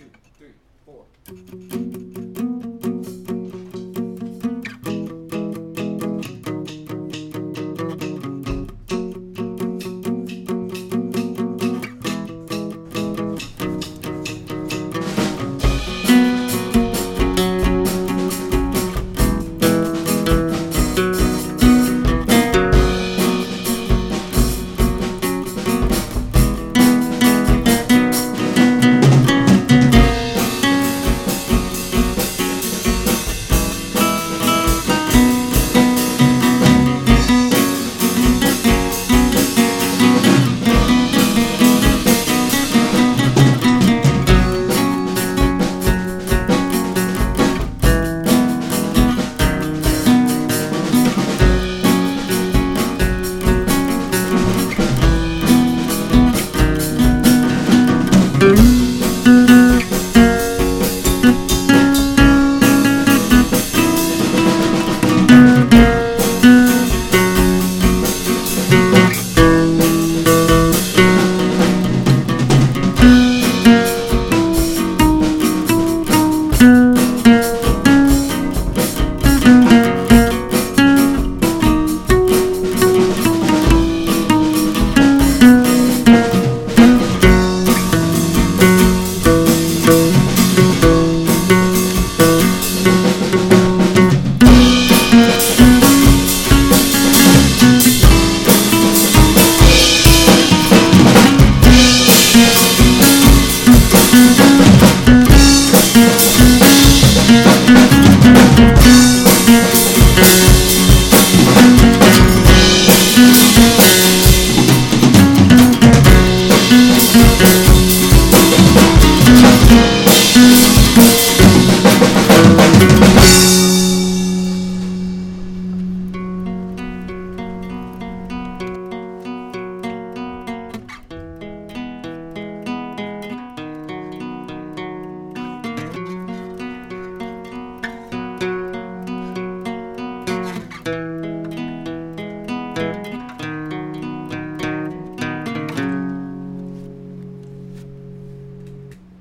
two, three, four. Thank